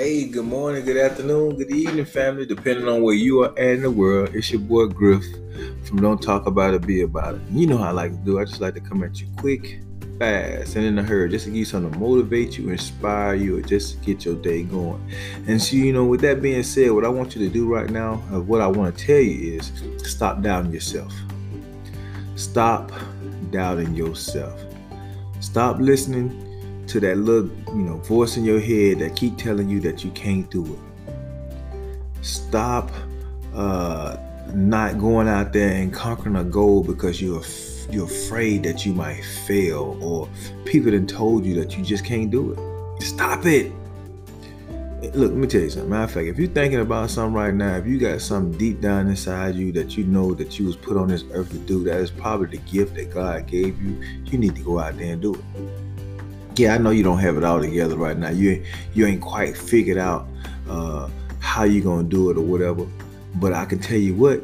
Hey, good morning, good afternoon, good evening, family, depending on where you are at in the world. It's your boy Griff from Don't Talk About It, Be About It. You know how I like to do. I just like to come at you quick, fast, and in a hurry, just to give you something to motivate you, inspire you, or just to get your day going. And so, you know, with that being said, what I want you to do right now, uh, what I want to tell you is stop doubting yourself. Stop doubting yourself. Stop listening to that little, you know, voice in your head that keep telling you that you can't do it. Stop uh, not going out there and conquering a goal because you're you're afraid that you might fail or people have told you that you just can't do it. Stop it. Look, let me tell you something. Matter of fact, if you're thinking about something right now, if you got something deep down inside you that you know that you was put on this earth to do, that is probably the gift that God gave you, you need to go out there and do it yeah, I know you don't have it all together right now. You you ain't quite figured out uh, how you're gonna do it or whatever. But I can tell you what,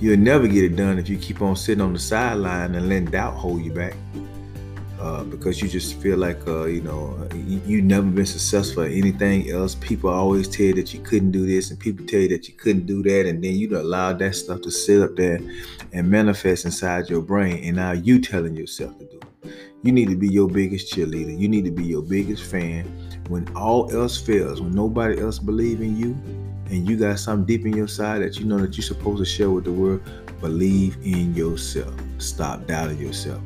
you'll never get it done if you keep on sitting on the sideline and letting doubt hold you back. Uh, because you just feel like uh, you know you, you never been successful at anything else. People always tell you that you couldn't do this, and people tell you that you couldn't do that, and then you allow that stuff to sit up there and manifest inside your brain, and now you telling yourself to do it. You need to be your biggest cheerleader. You need to be your biggest fan. When all else fails, when nobody else believe in you, and you got something deep in your side that you know that you're supposed to share with the world, believe in yourself. Stop doubting yourself.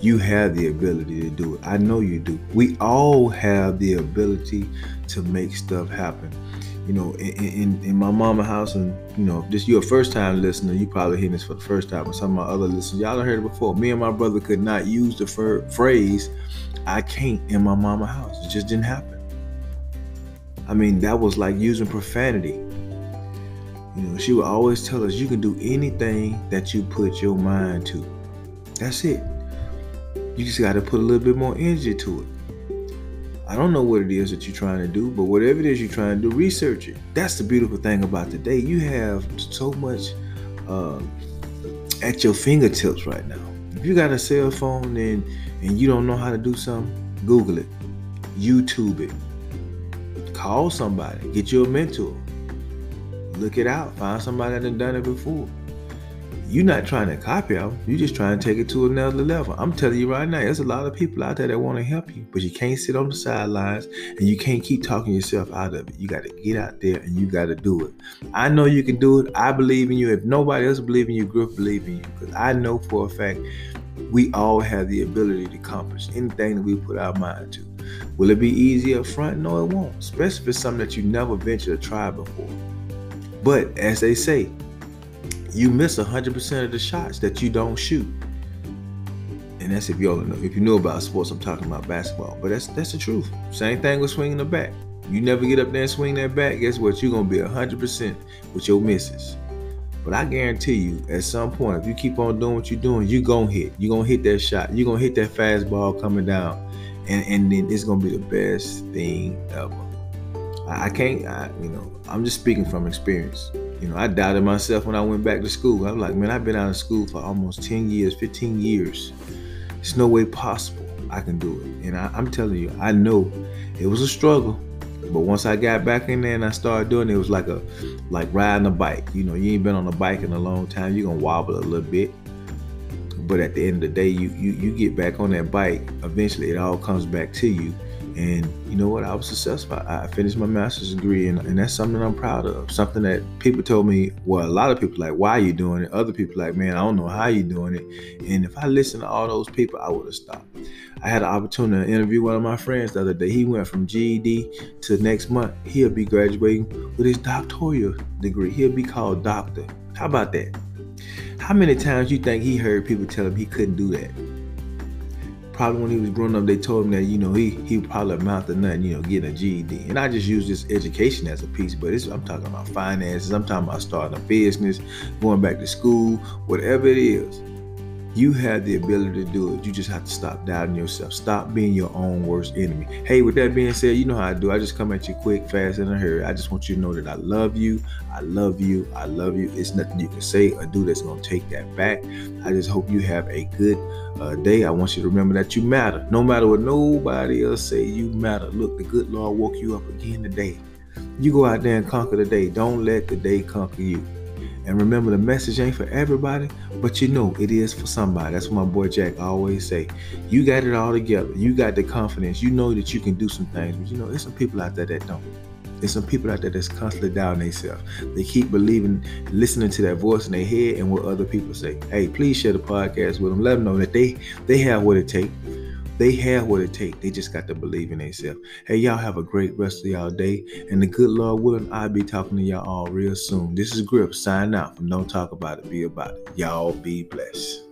You have the ability to do it. I know you do. We all have the ability to make stuff happen you know, in, in, in my mama house, and you know, this you're a first time listener, you probably hearing this for the first time, but some of my other listeners, y'all have heard it before. Me and my brother could not use the fir- phrase, I can't in my mama house. It just didn't happen. I mean, that was like using profanity. You know, she would always tell us, you can do anything that you put your mind to. That's it. You just got to put a little bit more energy to it. I don't know what it is that you're trying to do, but whatever it is you're trying to do, research it. That's the beautiful thing about today. You have so much uh, at your fingertips right now. If you got a cell phone and and you don't know how to do something, Google it, YouTube it, call somebody, get you a mentor, look it out, find somebody that done it before you're not trying to copy them. You're just trying to take it to another level. I'm telling you right now, there's a lot of people out there that want to help you, but you can't sit on the sidelines and you can't keep talking yourself out of it. You got to get out there and you got to do it. I know you can do it. I believe in you. If nobody else believes in you, Griff believe in you because I know for a fact we all have the ability to accomplish anything that we put our mind to. Will it be easy up front? No, it won't. Especially if it's something that you never ventured to try before. But as they say, you miss 100% of the shots that you don't shoot. And that's if you all know. If you know about sports, I'm talking about basketball. But that's that's the truth. Same thing with swinging the bat. You never get up there and swing that bat, guess what? You're gonna be 100% with your misses. But I guarantee you, at some point, if you keep on doing what you're doing, you're gonna hit. You're gonna hit that shot. You're gonna hit that fastball coming down, and and then it's gonna be the best thing ever. I, I can't, I, you know, I'm just speaking from experience. You know, I doubted myself when I went back to school. I'm like, man, I've been out of school for almost 10 years, 15 years. There's no way possible I can do it. And I, am telling you, I know it was a struggle. But once I got back in there and I started doing it, it was like a like riding a bike. You know, you ain't been on a bike in a long time. You're gonna wobble a little bit. But at the end of the day, you you you get back on that bike, eventually it all comes back to you and you know what? I was successful. I finished my master's degree, and, and that's something I'm proud of. Something that people told me, well, a lot of people like, why are you doing it? Other people like, man, I don't know how you're doing it. And if I listened to all those people, I would have stopped. I had an opportunity to interview one of my friends the other day. He went from GED to next month. He'll be graduating with his doctoral degree. He'll be called doctor. How about that? How many times you think he heard people tell him he couldn't do that? Probably when he was growing up, they told him that you know he he probably amount to nothing, you know, getting a GED. And I just use this education as a piece, but I'm talking about finances. I'm talking about starting a business, going back to school, whatever it is. You have the ability to do it. You just have to stop doubting yourself. Stop being your own worst enemy. Hey, with that being said, you know how I do. I just come at you quick, fast, and in a hurry. I just want you to know that I love you. I love you. I love you. It's nothing you can say or do that's going to take that back. I just hope you have a good uh, day. I want you to remember that you matter. No matter what nobody else say, you matter. Look, the good Lord woke you up again today. You go out there and conquer the day. Don't let the day conquer you. And remember, the message ain't for everybody, but you know it is for somebody. That's what my boy Jack always say. You got it all together. You got the confidence. You know that you can do some things, but you know there's some people out there that don't. There's some people out there that's constantly doubting themselves. They keep believing, listening to that voice in their head and what other people say. Hey, please share the podcast with them. Let them know that they they have what it takes. They have what it takes. They just got to believe in themselves. Hey, y'all have a great rest of y'all day. And the good Lord willing, I'll be talking to y'all all real soon. This is Griff. Sign out from Don't Talk About It, Be About It. Y'all be blessed.